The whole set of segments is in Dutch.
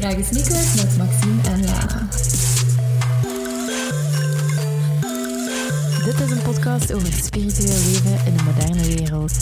Dragen Sneakers met Maxime en Lana. Dit is een podcast over spiritueel leven in de moderne wereld.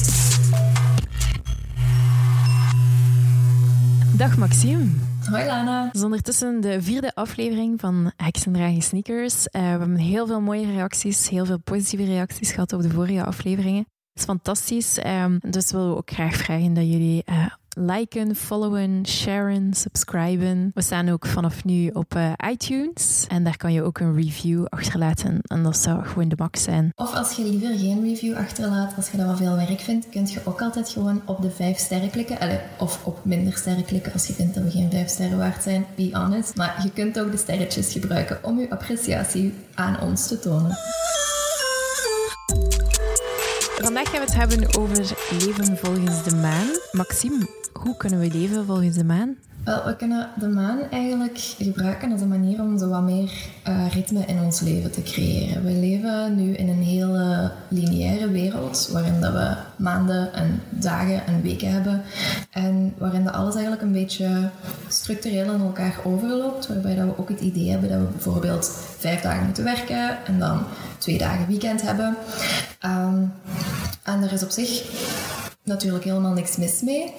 Dag Maxime. Hoi Lana. Het is ondertussen de vierde aflevering van Heksen dragen sneakers. Uh, we hebben heel veel mooie reacties, heel veel positieve reacties gehad op de vorige afleveringen. Het is fantastisch. Um, dus willen we ook graag vragen dat jullie uh, liken, followen, sharen, subscriben. We staan ook vanaf nu op uh, iTunes. En daar kan je ook een review achterlaten. En dat zou gewoon de max zijn. Of als je liever geen review achterlaat, als je dat wel veel werk vindt, kun je ook altijd gewoon op de vijf sterren klikken. Of op minder sterren klikken als je vindt dat we geen vijf sterren waard zijn. Be honest. Maar je kunt ook de sterretjes gebruiken om je appreciatie aan ons te tonen. Vandaag gaan we het hebben over leven volgens de maan. Maxime, hoe kunnen we leven volgens de maan? Wel, we kunnen de maan eigenlijk gebruiken als een manier om zo wat meer uh, ritme in ons leven te creëren. We leven nu in een hele lineaire wereld, waarin dat we maanden en dagen en weken hebben. En waarin dat alles eigenlijk een beetje structureel in elkaar overloopt. Waarbij dat we ook het idee hebben dat we bijvoorbeeld vijf dagen moeten werken en dan twee dagen weekend hebben. Um, en er is op zich natuurlijk helemaal niks mis mee.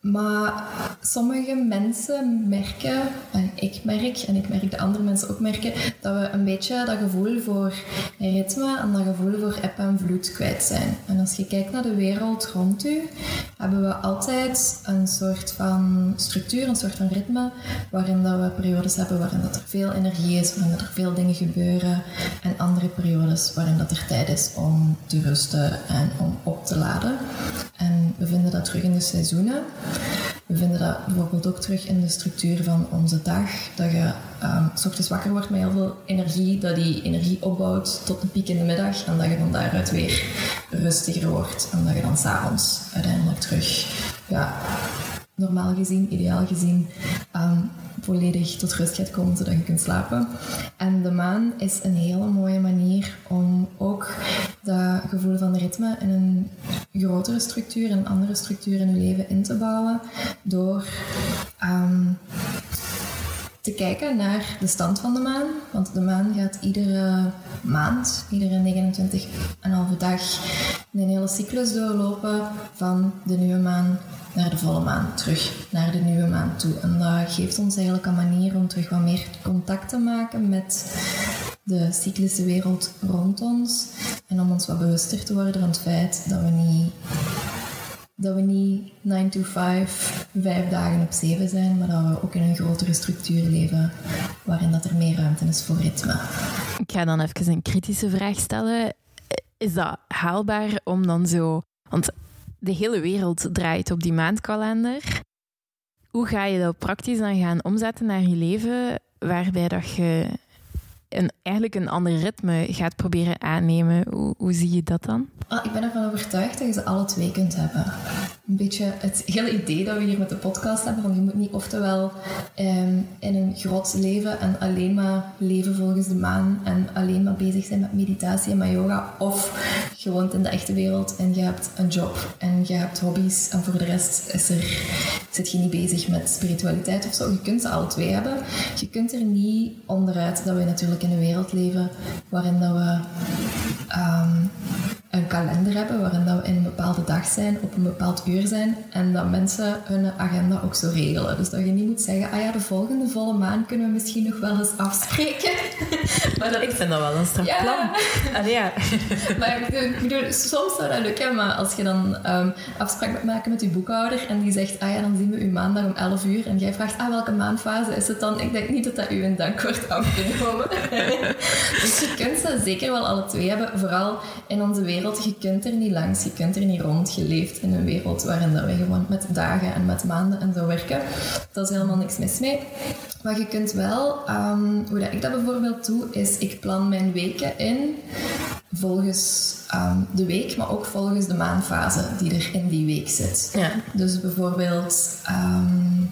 Maar sommige mensen merken, en ik merk, en ik merk de andere mensen ook merken, dat we een beetje dat gevoel voor ritme en dat gevoel voor eb en vloed kwijt zijn. En als je kijkt naar de wereld rond u, hebben we altijd een soort van structuur, een soort van ritme, waarin dat we periodes hebben waarin dat er veel energie is, waarin dat er veel dingen gebeuren, en andere periodes waarin dat er tijd is om te rusten en om op te laden. We vinden dat terug in de seizoenen. We vinden dat bijvoorbeeld ook terug in de structuur van onze dag. Dat je um, s ochtends wakker wordt met heel veel energie, dat die energie opbouwt tot een piek in de middag en dat je van daaruit weer rustiger wordt. En dat je dan s'avonds uiteindelijk terug, ja, normaal gezien, ideaal gezien, um, volledig tot rust gaat komen zodat je kunt slapen. En de maan is een hele mooie manier om ook dat gevoel van ritme in een grotere structuur, een andere structuur in je leven in te bouwen door um, te kijken naar de stand van de maan. Want de maan gaat iedere maand, iedere 29,5 dag, een hele cyclus doorlopen van de nieuwe maan naar de volle maan terug, naar de nieuwe maan toe. En dat geeft ons eigenlijk een manier om terug wat meer contact te maken met de cyclische wereld rond ons. En om ons wat bewuster te worden van het feit dat we niet, dat we niet 9 to 5, vijf dagen op zeven zijn, maar dat we ook in een grotere structuur leven waarin dat er meer ruimte is voor ritme. Ik ga dan even een kritische vraag stellen. Is dat haalbaar om dan zo... Want de hele wereld draait op die maandkalender. Hoe ga je dat praktisch dan gaan omzetten naar je leven, waarbij dat je een, eigenlijk een ander ritme gaat proberen aannemen? Hoe, hoe zie je dat dan? Ah, ik ben ervan overtuigd dat je ze alle twee kunt hebben. Een beetje het hele idee dat we hier met de podcast hebben, van je moet niet oftewel um, in een groot leven en alleen maar leven volgens de maan en alleen maar bezig zijn met meditatie en met yoga, of je woont in de echte wereld en je hebt een job en je hebt hobby's en voor de rest is er, zit je niet bezig met spiritualiteit of zo. Je kunt ze alle twee hebben. Je kunt er niet onderuit dat we natuurlijk in een wereld leven waarin dat we um, een kalender hebben waarin dat we in een bepaalde dag zijn, op een bepaald uur zijn en dat mensen hun agenda ook zo regelen. Dus dat je niet moet zeggen, ah ja, de volgende volle maan kunnen we misschien nog wel eens afspreken. maar dat, ik vind dat wel een strak ja. plan. Allee, ja. maar ik bedoel, soms zou dat lukken, maar als je dan um, afspraak moet maken met je boekhouder en die zegt, ah ja, dan zien we u maandag om 11 uur en jij vraagt, ah, welke maanfase is het dan? Ik denk niet dat dat u een dank wordt afgenomen. dus je kunt ze zeker wel alle twee hebben, vooral in onze wereld je kunt er niet langs, je kunt er niet rond. Je leeft in een wereld waarin dat we gewoon met dagen en met maanden en zo werken. Dat is helemaal niks mis mee. Maar je kunt wel, um, hoe dat ik dat bijvoorbeeld doe, is ik plan mijn weken in volgens um, de week, maar ook volgens de maanfase die er in die week zit. Ja. Dus bijvoorbeeld, um,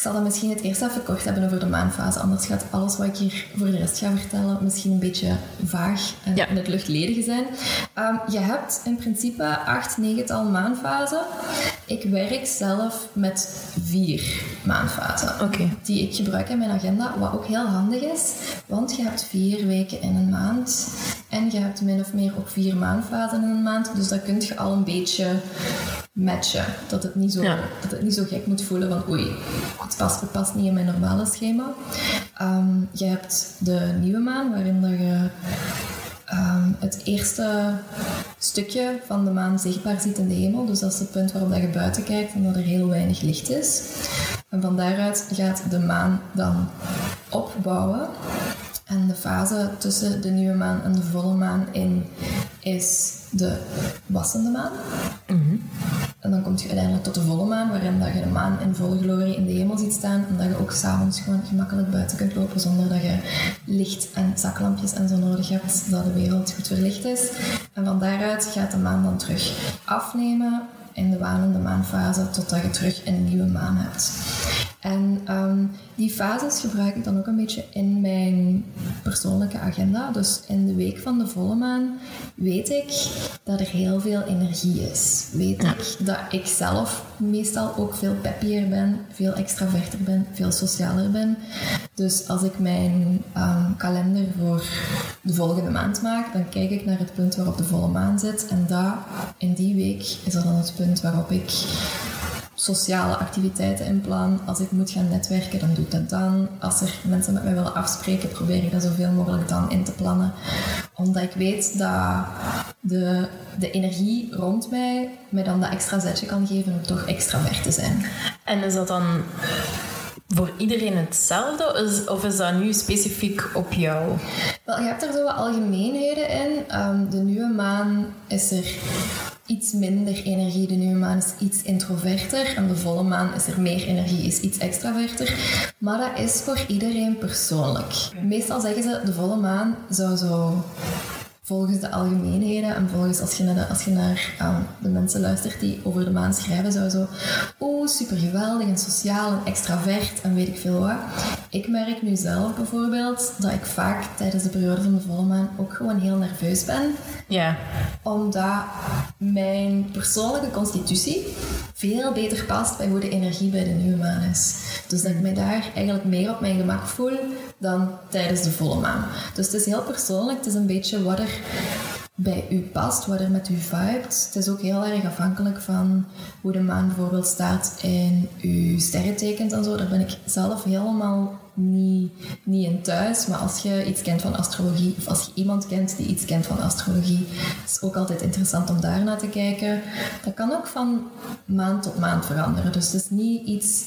ik zal dat misschien het eerst even kort hebben over de maanfase. Anders gaat alles wat ik hier voor de rest ga vertellen misschien een beetje vaag en Ja. in het luchtledige zijn. Ehm, je hebt in principe acht, negental maanfasen. Ik werk zelf met vier maanfasen. Die ik gebruik in mijn agenda, wat ook heel handig is. Want je hebt vier weken in een maand. En je hebt min of meer ook vier maanfasen in een maand. Dus dat kun je al een beetje matchen. Dat het niet zo, Ja. dat het niet zo gek moet voelen van oei, het past, het past niet in mijn normale schema. Ehm, je hebt de nieuwe maan, waarin dat je ehm, het eerste stukje van de maan zichtbaar ziet in de hemel. Dus dat is het punt waarop dat je buiten kijkt en dat er heel weinig licht is. En van daaruit gaat de maan dan opbouwen. En de fase tussen de nieuwe maan en de volle maan in is de wassende maan. En dan kom je uiteindelijk tot de volle maan, waarin dat je de maan in volle glorie in de hemel ziet staan. En dat je ook s'avonds gewoon gemakkelijk buiten kunt lopen zonder dat je licht en zaklampjes en zo nodig hebt, dat de wereld goed verlicht is. En van daaruit gaat de maan dan terug afnemen in de wanende maanfase, totdat je terug een nieuwe maan hebt. En ehm, die fases gebruik ik dan ook een beetje in mijn persoonlijke agenda. Dus in de week van de volle maan weet ik dat er heel veel energie is. Weet ik dat ik zelf meestal ook veel peppier ben, veel extraverter ben, veel socialer ben. Dus als ik mijn ehm, kalender voor de volgende maand maak, dan kijk ik naar het punt waarop de volle maan zit. En dat, in die week is dat dan het punt waarop ik sociale activiteiten in plan. Als ik moet gaan netwerken, dan doe ik dat dan. Als er mensen met mij willen afspreken, probeer ik dat zoveel mogelijk dan in te plannen. Omdat ik weet dat de, de energie rond mij mij dan dat extra zetje kan geven om toch extravert te zijn. En is dat dan voor iedereen hetzelfde? Of is dat nu specifiek op jou? Wel, je hebt er zo wat algemeenheden in. Ehm, de nieuwe maan is er iets minder energie. De nieuwe maan is iets introverter. En de volle maan is er meer energie, is iets extraverter. Maar dat is voor iedereen persoonlijk. Meestal zeggen ze, de volle maan zou zo volgens de algemeenheden en volgens als je naar, de, als je naar ehm, de mensen luistert die over de maan schrijven, zou zo, oh, super geweldig en sociaal en extravert en weet ik veel wat. Ik merk nu zelf bijvoorbeeld dat ik vaak tijdens de periode van de volle maan ook gewoon heel nerveus ben Ja. omdat mijn persoonlijke constitutie veel beter past bij hoe de energie bij de nieuwe maan is. Dus dat ik mij daar eigenlijk meer op mijn gemak voel dan tijdens de volle maan. Dus het is heel persoonlijk. Het is een beetje wat er bij u past, wat er met u vibet. Het is ook heel erg afhankelijk van hoe de maan bijvoorbeeld staat in uw sterrentekens en zo. Daar ben ik zelf helemaal niet, niet in thuis. Maar als je iets kent van astrologie, of als je iemand kent die iets kent van astrologie, is het ook altijd interessant om daar naar te kijken. Dat kan ook van maand tot maand veranderen. Dus het is niet iets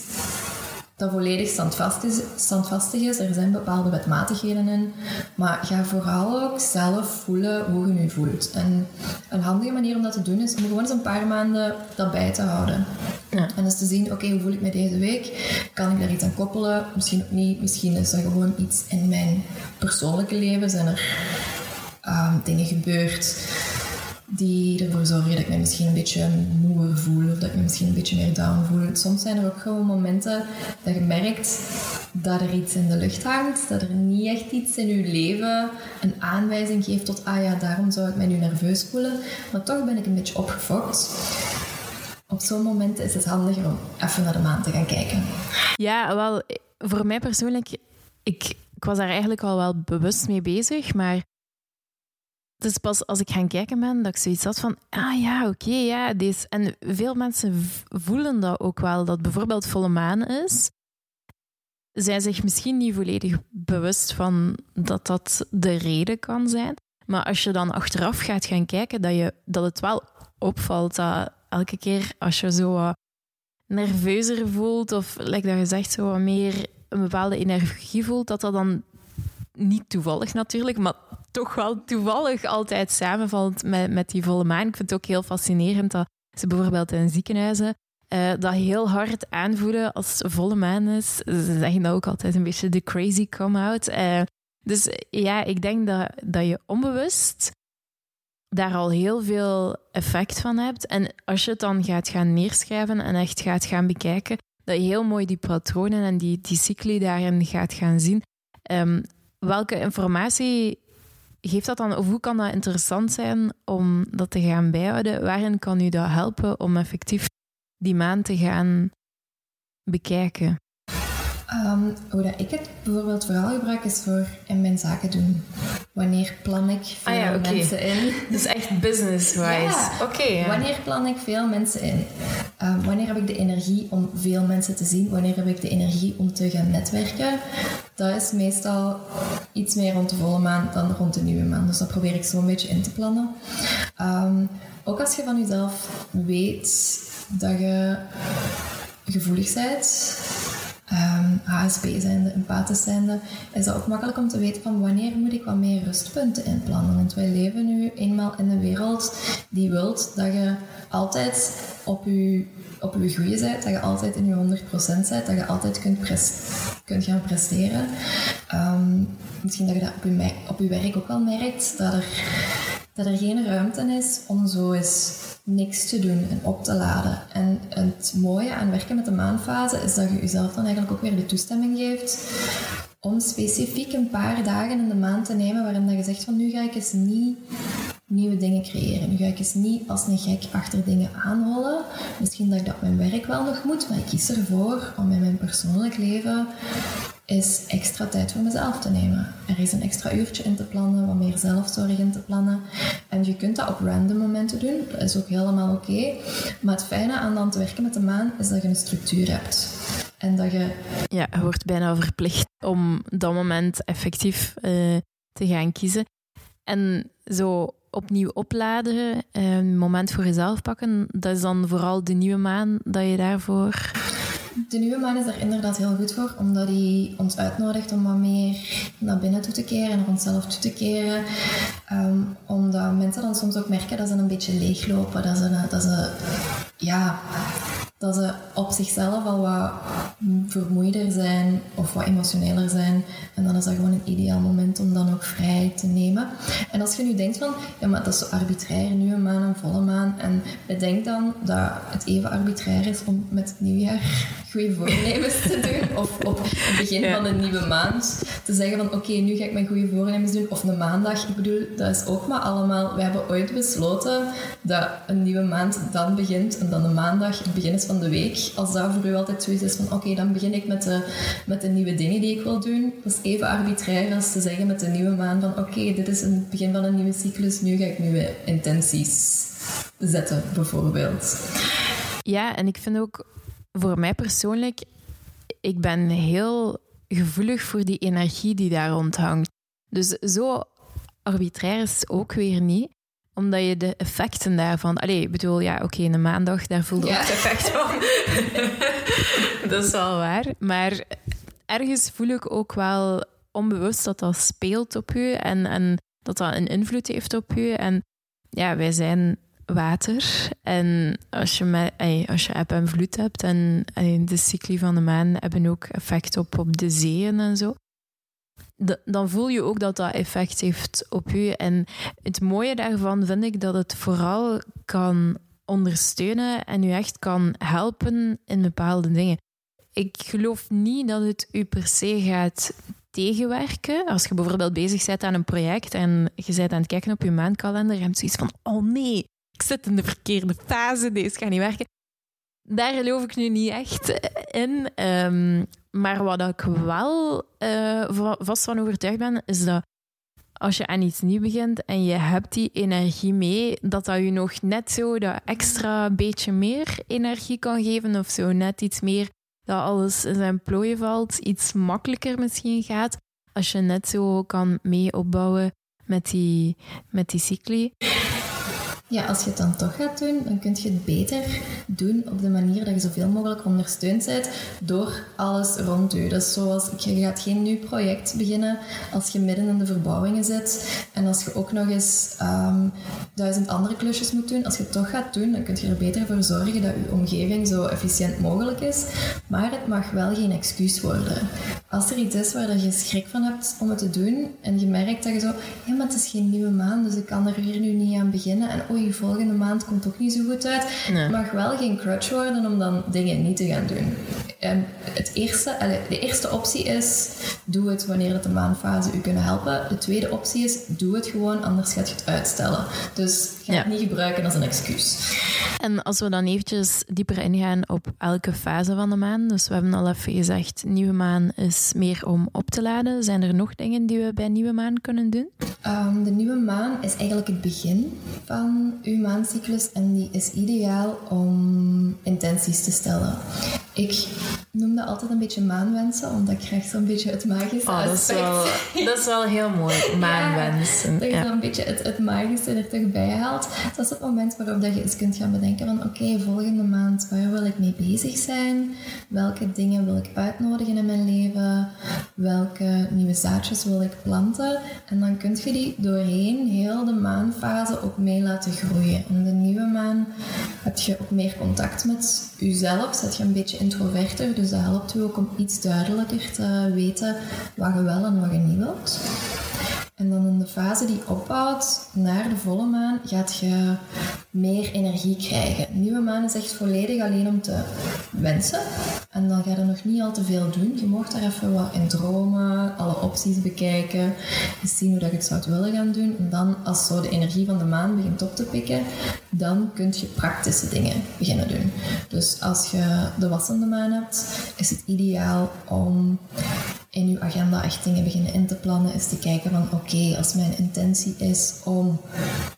dat volledig standvastig is, standvastig is. Er zijn bepaalde wetmatigheden in. Maar ga vooral ook zelf voelen hoe je je voelt. En een handige manier om dat te doen is om gewoon eens een paar maanden dat bij te houden. Ja. En eens te zien, oké, hoe voel ik me deze week? Kan ik daar iets aan koppelen? Misschien ook niet. Misschien is dat gewoon iets in mijn persoonlijke leven. Zijn er ehm, dingen gebeurd die ervoor zorgen dat ik me misschien een beetje moeer voel of dat ik me misschien een beetje meer down voel. Soms zijn er ook gewoon momenten dat je merkt dat er iets in de lucht hangt, dat er niet echt iets in je leven een aanwijzing geeft tot ah ja, daarom zou ik mij nu nerveus voelen, maar toch ben ik een beetje opgefokt. Op zo'n moment is het handiger om even naar de maan te gaan kijken. Ja, wel, voor mij persoonlijk, ik, ik was daar eigenlijk al wel bewust mee bezig, maar is pas als ik gaan kijken ben dat ik zoiets had van, ah ja, oké, ja, deze... En veel mensen voelen dat ook wel, dat bijvoorbeeld volle maan is. Zijn zich misschien niet volledig bewust van dat dat de reden kan zijn. Maar als je dan achteraf gaat gaan kijken, dat, je, dat het wel opvalt dat elke keer als je zo nerveuzer voelt of, like dat je zegt, zo wat meer een bepaalde energie voelt, dat dat dan niet toevallig natuurlijk, maar toch wel toevallig altijd samenvalt met, met die volle maan. Ik vind het ook heel fascinerend dat ze bijvoorbeeld in ziekenhuizen eh, dat heel hard aanvoelen als volle maan is. Ze zeggen dat ook altijd een beetje de crazy come-out. Eh, dus ja, ik denk dat, dat je onbewust daar al heel veel effect van hebt. En als je het dan gaat gaan neerschrijven en echt gaat gaan bekijken, dat je heel mooi die patronen en die, die cycli daarin gaat gaan zien. Ehm, welke informatie geeft dat dan, of hoe kan dat interessant zijn om dat te gaan bijhouden? Waarin kan u dat helpen om effectief die maand te gaan bekijken? Um, hoe dat ik het bijvoorbeeld vooral gebruik is voor in mijn zaken doen. Wanneer plan ik veel ah mensen in? Dus echt business-wise. Ja. Oké. Wanneer plan ik veel mensen in? Um, wanneer heb ik de energie om veel mensen te zien? Wanneer heb ik de energie om te gaan netwerken? Dat is meestal iets meer rond de volle maan dan rond de nieuwe maan. Dus dat probeer ik zo'n beetje in te plannen. Um, ook als je van jezelf weet dat je gevoelig bent um, ehm, HSP zijnde, empathisch zijnde, is dat ook makkelijk om te weten van wanneer moet ik wat meer rustpunten inplannen. Want wij leven nu eenmaal in een wereld die wilt dat je altijd op je, op je goede bent, dat je altijd in je 100% bent, dat je altijd kunt, kunt gaan presteren. Um, misschien dat je dat op je, op je werk ook wel merkt, dat er, dat er geen ruimte is om zo eens niks te doen en op te laden. En het mooie aan werken met de maanfase is dat je jezelf dan eigenlijk ook weer de toestemming geeft om specifiek een paar dagen in de maand te nemen waarin dat je zegt van nu ga ik eens niet nieuwe dingen creëren. Nu ga ik eens niet als een gek achter dingen aanhollen. Misschien dat ik dat mijn werk wel nog moet, maar ik kies ervoor om in mijn persoonlijk leven is extra tijd voor mezelf te nemen. Er is een extra uurtje in te plannen, wat meer zelfzorg in te plannen. En je kunt dat op random momenten doen, dat is ook helemaal oké. Maar het fijne aan dan te werken met de maan is dat je een structuur hebt. En dat je... Ja, je wordt bijna verplicht om dat moment effectief uh, te gaan kiezen. En zo opnieuw opladen, een uh, moment voor jezelf pakken, dat is dan vooral de nieuwe maan dat je daarvoor de nieuwe maan is daar inderdaad heel goed voor, omdat hij ons uitnodigt om wat meer naar binnen toe te keren, naar onszelf toe te keren. Um, omdat mensen dan soms ook merken dat ze een beetje leeglopen, dat ze, dat ze ja, dat ze op zichzelf al wat vermoeider zijn of wat emotioneler zijn. En dan is dat gewoon een ideaal moment om dan ook vrij te nemen. En als je nu denkt van, ja, maar dat is zo arbitrair, nieuwe maan en volle maan. En bedenk dan dat het even arbitrair is om met het nieuwjaar goede voornemens te doen. Of op het begin van een nieuwe maand te zeggen van, oké, nu ga ik mijn goede voornemens doen. Of een maandag. Ik bedoel, dat is ook maar allemaal... We hebben ooit besloten dat een nieuwe maand dan begint en dan de maandag het begin is van de week. Als dat voor u altijd zoiets is van oké, dan begin ik met de, met de nieuwe dingen die ik wil doen. Dat is even arbitrair als te zeggen met de nieuwe maan van oké, dit is het begin van een nieuwe cyclus, nu ga ik nieuwe intenties zetten, bijvoorbeeld. Ja, en ik vind ook voor mij persoonlijk, ik ben heel gevoelig voor die energie die daar rondhangt. Dus zo arbitrair is het ook weer niet omdat je de effecten daarvan... Allee, ik bedoel, ja, oké, okay, een maandag, daar voelde je ja. ook het effect van. dat is wel waar. Maar ergens voel ik ook wel onbewust dat dat speelt op je en, en dat dat een invloed heeft op je. En ja, wij zijn water. En als je, met, als je eb en vloed hebt en de cycli van de maan hebben ook effect op, op de zeeën en zo dan voel je ook dat dat effect heeft op je. En het mooie daarvan vind ik dat het vooral kan ondersteunen en je echt kan helpen in bepaalde dingen. Ik geloof niet dat het u per se gaat tegenwerken. Als je bijvoorbeeld bezig bent aan een project en je bent aan het kijken op je maandkalender en hebt zoiets van: oh nee, ik zit in de verkeerde fase, deze gaat niet werken. Daar geloof ik nu niet echt in. Um, maar wat ik wel uh, vast van overtuigd ben, is dat als je aan iets nieuws begint en je hebt die energie mee, dat dat je nog net zo dat extra beetje meer energie kan geven of zo net iets meer dat alles in zijn plooien valt, iets makkelijker misschien gaat, als je net zo kan mee opbouwen met die, met die cycli. Ja, als je het dan toch gaat doen, dan kun je het beter doen op de manier dat je zoveel mogelijk ondersteund bent door alles rond je. Zoals, je gaat geen nieuw project beginnen als je midden in de verbouwingen zit en als je ook nog eens um, duizend andere klusjes moet doen. Als je het toch gaat doen, dan kun je er beter voor zorgen dat je omgeving zo efficiënt mogelijk is. Maar het mag wel geen excuus worden. Als er iets is waar je schrik van hebt om het te doen en je merkt dat je zo, ja, maar het is geen nieuwe maand, dus ik kan er hier nu niet aan beginnen. En oh, je volgende maand komt ook niet zo goed uit. Het mag wel geen crutch worden om dan dingen niet te gaan doen. Ehm, het eerste, de eerste optie is, doe het wanneer het de maanfase u kunnen helpen. De tweede optie is, doe het gewoon, anders gaat je het uitstellen. Dus ga het niet gebruiken als een excuus. En als we dan eventjes dieper ingaan op elke fase van de maan. Dus we hebben al even gezegd, nieuwe maan is meer om op te laden. Zijn er nog dingen die we bij nieuwe maan kunnen doen? Ehm, de nieuwe maan is eigenlijk het begin van uw maancyclus en die is ideaal om intenties te stellen. Ik noem dat altijd een beetje maanwensen, omdat ik krijg zo'n beetje het magische oh, dat aspect. Is wel, dat is wel heel mooi, maanwensen. Ja, dat je een beetje het, het magische er toch bij haalt. Dat is het moment waarop dat je eens kunt gaan bedenken van oké, volgende maand, waar wil ik mee bezig zijn? Welke dingen wil ik uitnodigen in mijn leven? Welke nieuwe zaadjes wil ik planten? En dan kun je die doorheen heel de maanfase ook mee laten groeien. In de nieuwe maan heb je ook meer contact met jezelf, zet je een beetje introverter, dus dat helpt u ook om iets duidelijker te weten wat je wel en wat je niet wilt. En dan in de fase die opbouwt naar de volle maan, gaat je meer energie krijgen. Nieuwe maan is echt volledig alleen om te wensen. En dan ga je nog niet al te veel doen. Je mag daar even wat in dromen, alle opties bekijken, zien hoe dat je het zou willen gaan doen. En dan, als zo de energie van de maan begint op te pikken, dan kun je praktische dingen beginnen doen. Dus als je de wassende maan hebt, is het ideaal om in je agenda echt dingen beginnen in te plannen, is te kijken van oké, als mijn intentie is om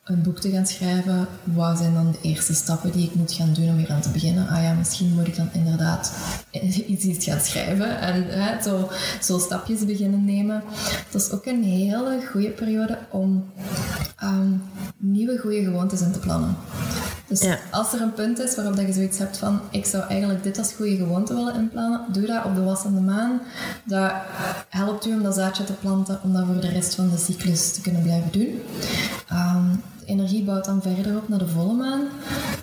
een boek te gaan schrijven, wat zijn dan de eerste stappen die ik moet gaan doen om hier aan te beginnen? Ah ja, misschien moet ik dan inderdaad iets, iets gaan schrijven en hè, zo, zo stapjes beginnen nemen. Dat is ook een hele goede periode om ehm, nieuwe goede gewoontes in te plannen. Dus als er een punt is waarop dat je zoiets hebt van ik zou eigenlijk dit als goede gewoonte willen inplannen, doe dat op de wassende maan. Dat helpt u om dat zaadje te planten om dat voor de rest van de cyclus te kunnen blijven doen. Um, de energie bouwt dan verder op naar de volle maan.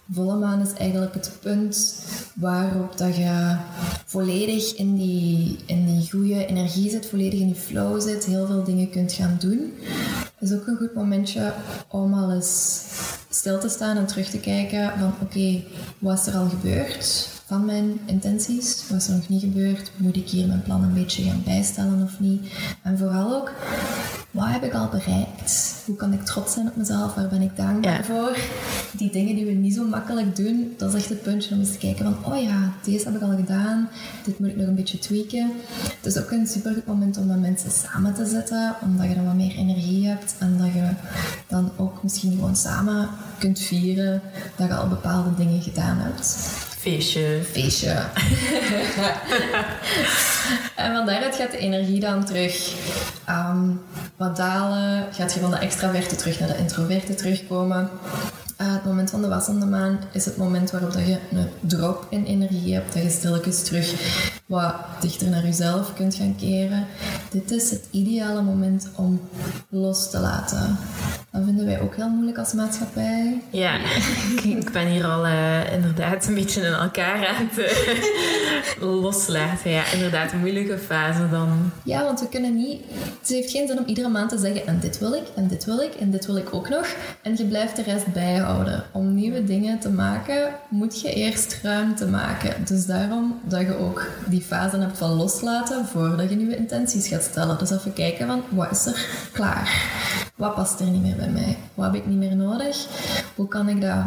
De volle maan is eigenlijk het punt waarop dat je volledig in die, in die goede energie zit, volledig in die flow zit, heel veel dingen kunt gaan doen. Het is ook een goed momentje om al eens stil te staan en terug te kijken van oké, wat is er al gebeurd van mijn intenties? Wat is er nog niet gebeurd? Moet ik hier mijn plan een beetje gaan bijstellen of niet? En vooral ook, wat heb ik al bereikt? Hoe kan ik trots zijn op mezelf? Waar ben ik dankbaar voor? Die dingen die we niet zo makkelijk doen, dat is echt het puntje om eens te kijken van, oh ja, deze heb ik al gedaan, dit moet ik nog een beetje tweaken. Het is ook een super goed moment om met mensen samen te zetten, omdat je dan wat meer energie hebt en dat je dan ook misschien gewoon samen kunt vieren dat je al bepaalde dingen gedaan hebt. Feestje. Feestje. en van daaruit gaat de energie dan terug um, wat dalen. Gaat je van de extraverte terug naar de introverte terugkomen. Uh, het moment van de wassende maan is het moment waarop dat je een drop in energie hebt. Dat je stilletjes terug wat dichter naar jezelf kunt gaan keren. Dit is het ideale moment om los te laten. Dat vinden wij ook heel moeilijk als maatschappij. Ja, ik ben hier al uh, inderdaad een beetje in elkaar aan het uh, loslaten. Ja, inderdaad, een moeilijke fase dan. Ja, want we kunnen niet... Het heeft geen zin om iedere maand te zeggen en dit wil ik, en dit wil ik, en dit wil ik ook nog. En je blijft de rest bijhouden. Om nieuwe dingen te maken, moet je eerst ruimte maken. Dus daarom dat je ook die fase hebt van loslaten voordat je nieuwe intenties gaat stellen. Dus even kijken van, wat is er klaar? Wat past er niet meer bij mij? Wat heb ik niet meer nodig? Hoe kan ik dat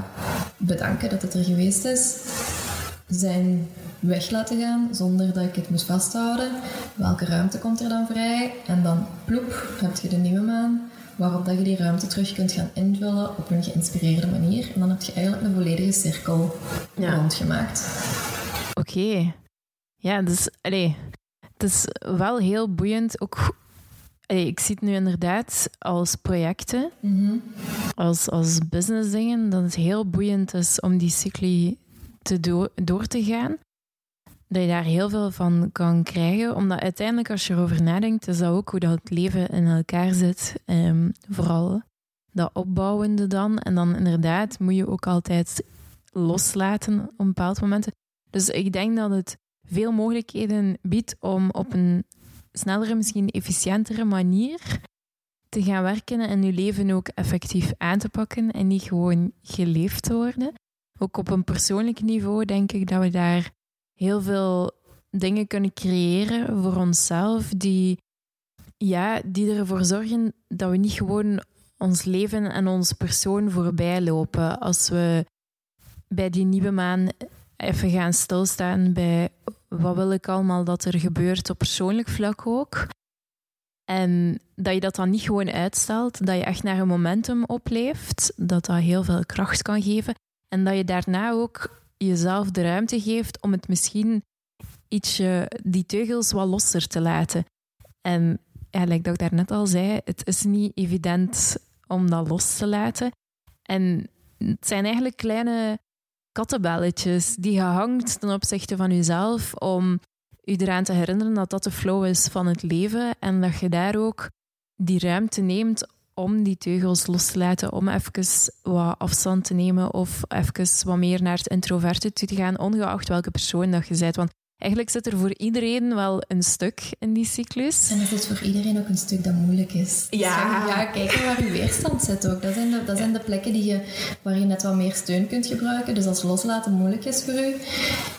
bedanken dat het er geweest is? Zijn weg laten gaan zonder dat ik het moet vasthouden? Welke ruimte komt er dan vrij? En dan ploep, heb je de nieuwe maan waarop dat je die ruimte terug kunt gaan invullen op een geïnspireerde manier. En dan heb je eigenlijk een volledige cirkel ja. rondgemaakt. Oké. Ja, dus allee, het is wel heel boeiend. Ook, ik zie het nu inderdaad als projecten, mhm. als, als business dingen, dat het heel boeiend is om die cycli te door, door te gaan. Dat je daar heel veel van kan krijgen. Omdat uiteindelijk, als je erover nadenkt, is dat ook hoe dat het leven in elkaar zit. Um, vooral dat opbouwende dan. En dan inderdaad moet je ook altijd loslaten op bepaalde momenten. Dus ik denk dat het veel mogelijkheden biedt om op een snellere, misschien efficiëntere manier te gaan werken en je leven ook effectief aan te pakken en niet gewoon geleefd te worden. Ook op een persoonlijk niveau denk ik dat we daar heel veel dingen kunnen creëren voor onszelf die, ja, die ervoor zorgen dat we niet gewoon ons leven en onze persoon voorbij lopen. Als we bij die nieuwe maan even gaan stilstaan bij wat wil ik allemaal dat er gebeurt op persoonlijk vlak ook. En dat je dat dan niet gewoon uitstelt, dat je echt naar een momentum opleeft, dat dat heel veel kracht kan geven. En dat je daarna ook jezelf de ruimte geeft om het misschien ietsje, die teugels wat losser te laten. En ja, like dat ik daarnet al zei, het is niet evident om dat los te laten. En het zijn eigenlijk kleine kattenbelletjes die je hangt ten opzichte van jezelf om je eraan te herinneren dat dat de flow is van het leven en dat je daar ook die ruimte neemt om die teugels los te laten, om even wat afstand te nemen of even wat meer naar het introverte toe te gaan, ongeacht welke persoon dat je bent. Want Eigenlijk zit er voor iedereen wel een stuk in die cyclus. En er zit voor iedereen ook een stuk dat moeilijk is. Ja. Dus ja, kijken waar je weerstand zit ook. Dat zijn, de, dat zijn de plekken die je, waar je net wat meer steun kunt gebruiken. Dus als loslaten moeilijk is voor u,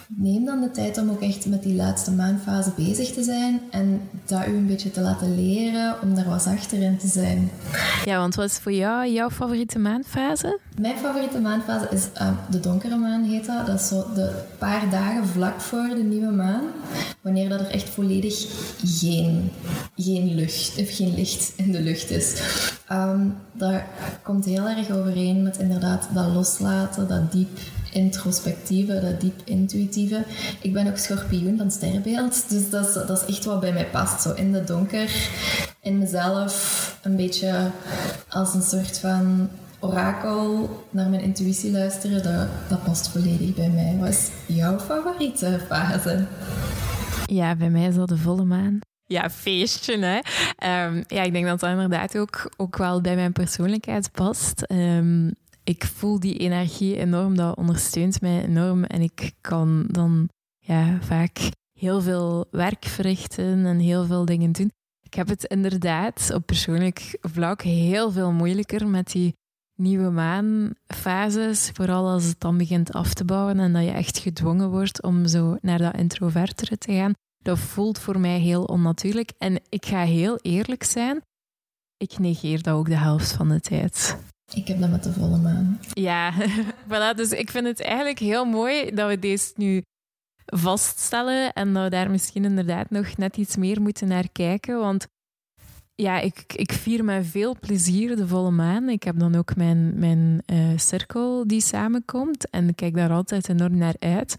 neem dan de tijd om ook echt met die laatste maandfase bezig te zijn. En dat u een beetje te laten leren om daar wat zachter in te zijn. Ja, want wat is voor jou jouw favoriete maandfase? Mijn favoriete maandfase is uh, de donkere maan, heet dat. Dat is zo de paar dagen vlak voor de nieuwe maan. Wanneer dat er echt volledig geen, geen lucht of geen licht in de lucht is. Um, dat komt heel erg overeen met inderdaad dat loslaten, dat diep introspectieve, dat diep intuïtieve. Ik ben ook schorpioen van sterrenbeeld, dus dat is, dat is echt wat bij mij past. Zo in de donker, in mezelf, een beetje als een soort van orakel naar mijn intuïtie luisteren, dat, dat past volledig bij mij. Wat is jouw favoriete fase? Ja, bij mij is dat de volle maan. Ja, feestje, hè. Um, ja, ik denk dat dat inderdaad ook, ook wel bij mijn persoonlijkheid past. Um, ik voel die energie enorm, dat ondersteunt mij enorm. En ik kan dan ja, vaak heel veel werk verrichten en heel veel dingen doen. Ik heb het inderdaad op persoonlijk vlak heel veel moeilijker met die nieuwe maanfases. Vooral als het dan begint af te bouwen en dat je echt gedwongen wordt om zo naar dat introvertere te gaan. Dat voelt voor mij heel onnatuurlijk. En ik ga heel eerlijk zijn, ik negeer dat ook de helft van de tijd. Ik heb dat met de volle maan. Ja, voilà. Dus ik vind het eigenlijk heel mooi dat we deze nu vaststellen en dat we daar misschien inderdaad nog net iets meer moeten naar kijken. Want ja, ik, ik vier met veel plezier de volle maan. Ik heb dan ook mijn, mijn uh, cirkel die samenkomt en ik kijk daar altijd enorm naar uit.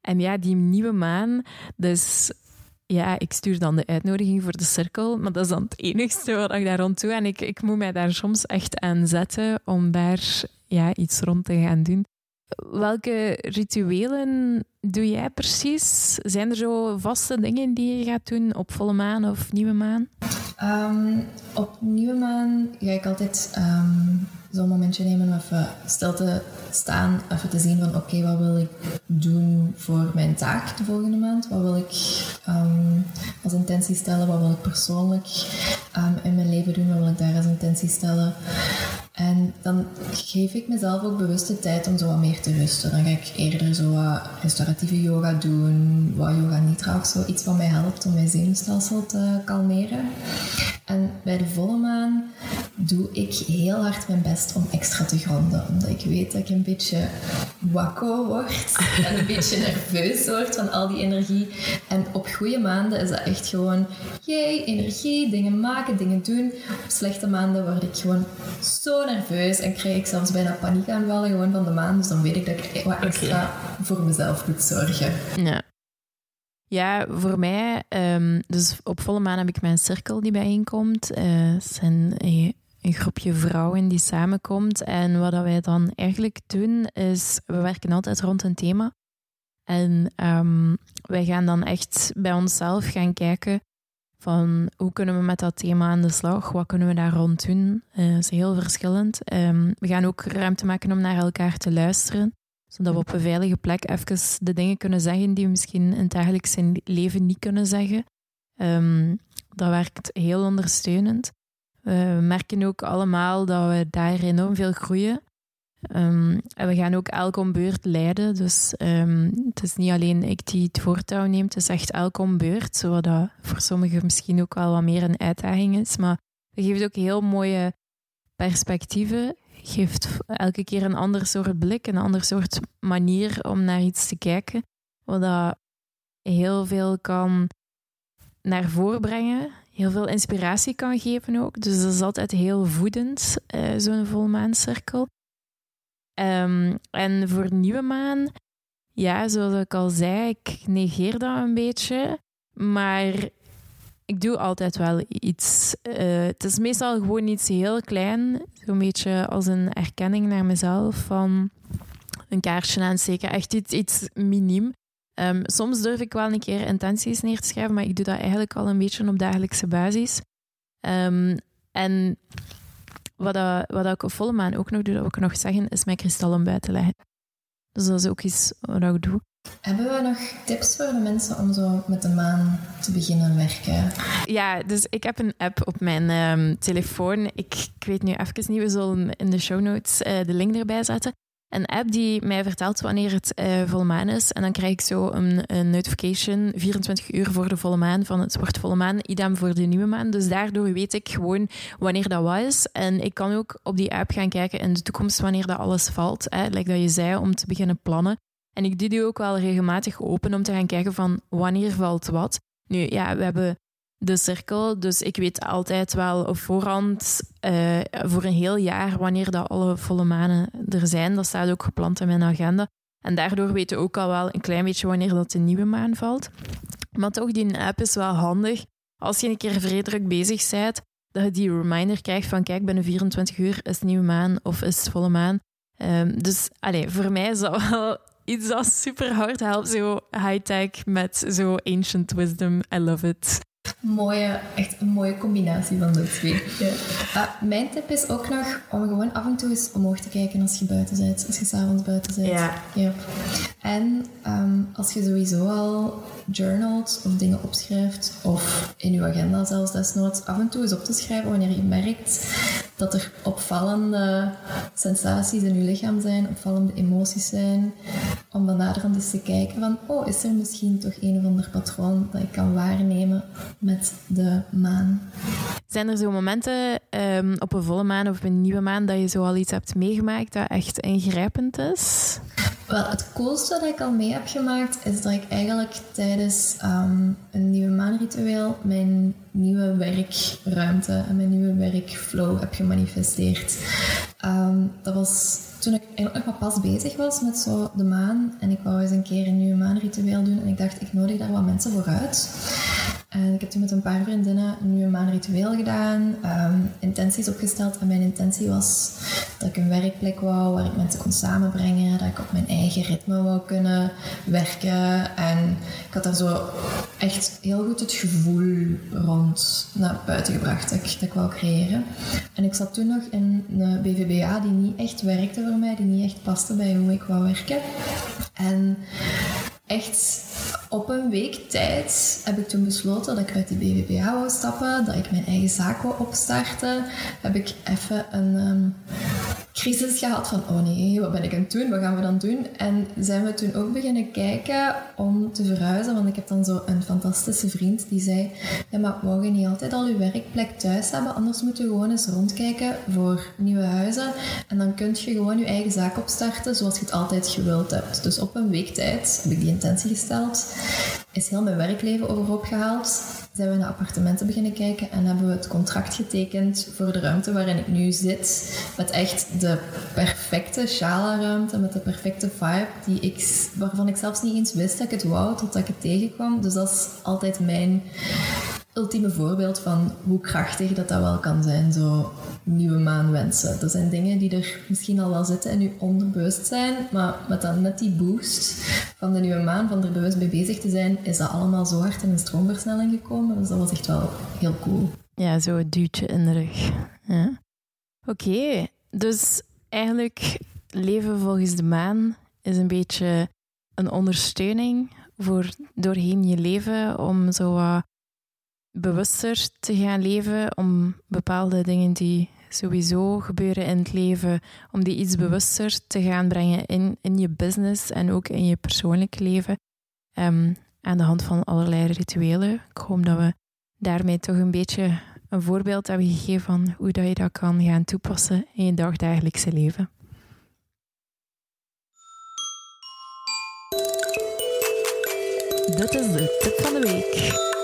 En ja, die nieuwe maan, dus ja, ik stuur dan de uitnodiging voor de cirkel, maar dat is dan het enigste wat ik daar rond doe. En ik, ik moet mij daar soms echt aan zetten om daar ja, iets rond te gaan doen. Welke rituelen doe jij precies? Zijn er zo vaste dingen die je gaat doen op volle maan of nieuwe maan? Um, op nieuwe maan ga ik altijd um, zo'n momentje nemen om even stil te staan, even te zien van oké, wat wil ik doen voor mijn taak de volgende maand? Wat wil ik um, als intentie stellen? Wat wil ik persoonlijk in mijn leven doen? Wat wil ik daar als intentie stellen? En dan geef ik mezelf ook bewust de tijd om zo wat meer te rusten. Dan ga ik eerder zo wat restauratieve yoga doen, wat yoga nidra of zo. Iets wat mij helpt om mijn zenuwstelsel te kalmeren. En bij de volle maan doe ik heel hard mijn best om extra te gronden. Omdat ik weet dat ik een beetje wakko word. En een beetje nerveus word van al die energie. En op goede maanden is dat echt gewoon... Jee, energie, dingen maken, dingen doen. Op slechte maanden word ik gewoon zo nerveus. En krijg ik zelfs bijna paniekaanvallen gewoon van de maan. Dus dan weet ik dat ik wat extra okay. voor mezelf moet zorgen. Ja. Ja, voor mij, um, dus op volle maan heb ik mijn cirkel die bijeenkomt. Uh, het zijn een groepje vrouwen die samenkomt. En wat wij dan eigenlijk doen, is we werken altijd rond een thema. En um, wij gaan dan echt bij onszelf gaan kijken van hoe kunnen we met dat thema aan de slag? Wat kunnen we daar rond doen? Uh, dat is heel verschillend. Um, we gaan ook ruimte maken om naar elkaar te luisteren zodat we op een veilige plek even de dingen kunnen zeggen die we misschien in het dagelijks leven niet kunnen zeggen. Um, dat werkt heel ondersteunend. We merken ook allemaal dat we daar enorm veel groeien. Ehm, en we gaan ook elk om beurt leiden. Dus ehm, het is niet alleen ik die het voortouw neemt, het is echt elk om beurt. Zodat voor sommigen misschien ook wel wat meer een uitdaging is. Maar het geeft ook heel mooie perspectieven. Geeft elke keer een ander soort blik, een ander soort manier om naar iets te kijken. Wat dat heel veel kan naar voren brengen. Heel veel inspiratie kan geven ook. Dus dat is altijd heel voedend, uh, zo'n volmaancirkel. Um, en voor nieuwe maan, ja, zoals ik al zei, ik negeer dat een beetje. Maar ik doe altijd wel iets. Uh, het is meestal gewoon iets heel klein. Zo'n beetje als een erkenning naar mezelf van een kaarsje aansteken. Echt iets, iets miniem. Um, soms durf ik wel een keer intenties neer te schrijven, maar ik doe dat eigenlijk al een beetje op dagelijkse basis. Um, en wat, dat, wat ik op volle maan ook nog doe, dat wil ik nog zeggen, is mijn kristallen bij te leggen. Dus dat is ook iets wat ik doe. Hebben we nog tips voor de mensen om zo met de maan te beginnen werken? Ja, dus ik heb een app op mijn um, telefoon. Ik, ik, weet nu even niet, we zullen in de show notes uh, de link erbij zetten een app die mij vertelt wanneer het uh, volle maan is. En dan krijg ik zo een, een, notification 24 uur voor de volle maan van het wordt volle maan, idem voor de nieuwe maan. Dus daardoor weet ik gewoon wanneer dat was. En ik kan ook op die app gaan kijken in de toekomst wanneer dat alles valt. Hè, like dat je zei, om te beginnen plannen. En ik doe die ook wel regelmatig open om te gaan kijken van wanneer valt wat. Nu, ja, we hebben de cirkel. Dus ik weet altijd wel op voorhand, uh, voor een heel jaar, wanneer dat alle volle manen er zijn. Dat staat ook gepland in mijn agenda. En daardoor weet je ook al wel een klein beetje wanneer dat de nieuwe maan valt. Maar toch, die app is wel handig. Als je een keer druk bezig bent, dat je die reminder krijgt van kijk, binnen 24 uur is nieuwe maan of is volle maan. Um, dus allez, voor mij is dat wel iets dat super hard helpt. Zo high-tech met zo ancient wisdom. I love it. Mooie, echt een mooie combinatie van de twee. Ja. Uh, mijn tip is ook nog om gewoon af en toe eens omhoog te kijken als je buiten bent, als je s'avonds buiten bent. Ja. ja. En um, als je sowieso al journalt of dingen opschrijft, of in je agenda zelfs desnoods, af en toe eens op te schrijven wanneer je merkt dat er opvallende sensaties in je lichaam zijn, opvallende emoties zijn, om dan naderhand eens te kijken van, oh, is er misschien toch een of ander patroon dat ik kan waarnemen met de maan. Zijn er zo momenten um, op een volle maan of op een nieuwe maan dat je zo al iets hebt meegemaakt dat echt ingrijpend is? Wel, het coolste dat ik al mee heb gemaakt is dat ik eigenlijk tijdens um, een nieuwe maanritueel mijn nieuwe werkruimte en mijn nieuwe werkflow heb gemanifesteerd. Um, dat was toen ik eigenlijk maar pas bezig was met zo de maan en ik wou eens een keer een nieuwe maanritueel doen en ik dacht ik nodig daar wat mensen voor uit. En ik heb toen met een paar vriendinnen een nieuwe maanritueel gedaan, um, intenties opgesteld. En mijn intentie was dat ik een werkplek wou waar ik mensen kon samenbrengen, dat ik op mijn eigen ritme wou kunnen werken. En ik had daar zo echt heel goed het gevoel rond naar buiten gebracht dat ik, dat wou creëren. En ik zat toen nog in een BVBA die niet echt werkte voor mij, die niet echt paste bij hoe ik wou werken. En echt op een week tijd heb ik toen besloten dat ik uit die BVBA wou stappen, dat ik mijn eigen zaak wou opstarten. Heb ik even een um, crisis gehad van, oh nee, wat ben ik aan het doen? Wat gaan we dan doen? En zijn we toen ook beginnen kijken om te verhuizen, want ik heb dan zo een fantastische vriend die zei, ja, maar wou je niet altijd al je werkplek thuis hebben? Anders moet je gewoon eens rondkijken voor nieuwe huizen en dan kun je gewoon je eigen zaak opstarten zoals je het altijd gewild hebt. Dus op een week tijd heb ik die intentie gesteld, is heel mijn werkleven overhoop gehaald zijn we naar appartementen beginnen kijken en hebben we het contract getekend voor de ruimte waarin ik nu zit. Met echt de perfecte shala-ruimte, met de perfecte vibe, die ik, waarvan ik zelfs niet eens wist dat ik het wou, totdat ik het tegenkwam. Dus dat is altijd mijn ultieme voorbeeld van hoe krachtig dat dat wel kan zijn, zo nieuwe maanwensen. Dat zijn dingen die er misschien al wel zitten in je onderbewustzijn, maar met dan net die boost van de nieuwe maan, van er bewust mee bezig te zijn, is dat allemaal zo hard in een stroomversnelling gekomen. Dus dat was echt wel heel cool. Ja, zo het duwtje in de rug. Ja. Oké, dus eigenlijk leven volgens de maan is een beetje een ondersteuning voor doorheen je leven om zo bewuster te gaan leven, om bepaalde dingen die sowieso gebeuren in het leven, om die iets bewuster te gaan brengen in, in je business en ook in je persoonlijke leven. Ehm, aan de hand van allerlei rituelen. Ik hoop dat we daarmee toch een beetje een voorbeeld hebben gegeven van hoe dat je dat kan gaan toepassen in je dagdagelijkse leven. Dit is de tip van de week.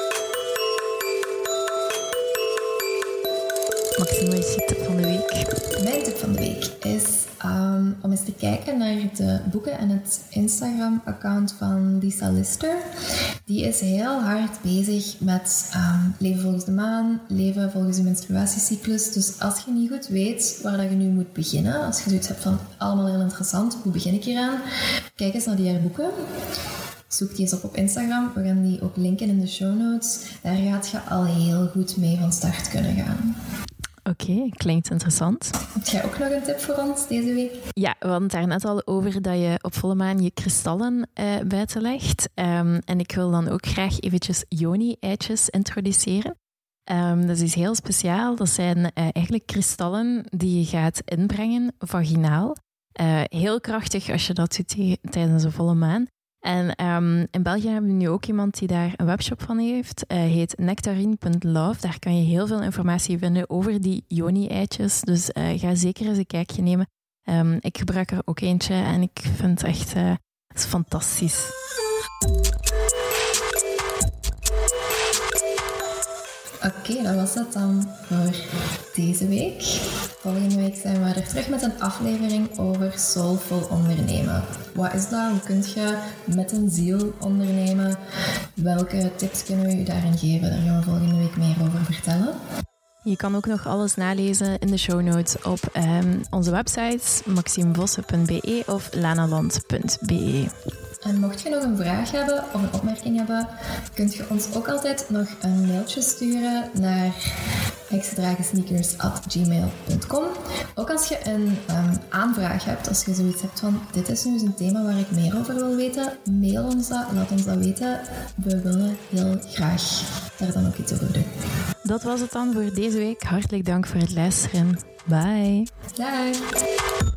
Maxime, wat is tip van de week? Mijn tip van de week is ehm, om eens te kijken naar de boeken en het Instagram-account van Lisa Lister. Die is heel hard bezig met ehm, leven volgens de maan, leven volgens de menstruatiecyclus. Dus als je niet goed weet waar dat je nu moet beginnen, als je zoiets hebt van allemaal heel interessant, hoe begin ik hieraan? Kijk eens naar die haar boeken. Zoek die eens op op Instagram. We gaan die ook linken in de show notes. Daar gaat je al heel goed mee van start kunnen gaan. Oké, klinkt interessant. Heb jij ook nog een tip voor ons deze week? Ja, we hadden het daar net al over dat je op volle maan je kristallen uh, buiten legt. Um, en ik wil dan ook graag eventjes Yoni-eitjes introduceren. Um, dat is heel speciaal. Dat zijn uh, eigenlijk kristallen die je gaat inbrengen vaginaal. Uh, heel krachtig als je dat doet tijdens een volle maan. En um, in België hebben we nu ook iemand die daar een webshop van heeft. Uh, heet nectarine.love. Daar kan je heel veel informatie vinden over die Yoni-eitjes. Dus uh, ga zeker eens een kijkje nemen. Um, ik gebruik er ook eentje en ik vind het echt uh, het is fantastisch. Oké, okay, dat was het dan voor deze week. Volgende week zijn we er terug met een aflevering over soulful ondernemen. Wat is dat? Hoe kun je met een ziel ondernemen? Welke tips kunnen we u daarin geven? Daar gaan we volgende week meer over vertellen. Je kan ook nog alles nalezen in de show notes op um, onze websites maximevossen.be of lanaland.be. En mocht je nog een vraag hebben of een opmerking hebben, kunt je ons ook altijd nog een mailtje sturen naar heksendragensneakers.gmail.com Ook als je een um, aanvraag hebt, als je zoiets hebt van dit is nu eens een thema waar ik meer over wil weten, mail ons dat, laat ons dat weten. We willen heel graag daar dan ook iets over doen. Dat was het dan voor deze week. Hartelijk dank voor het luisteren. Bye. Bye.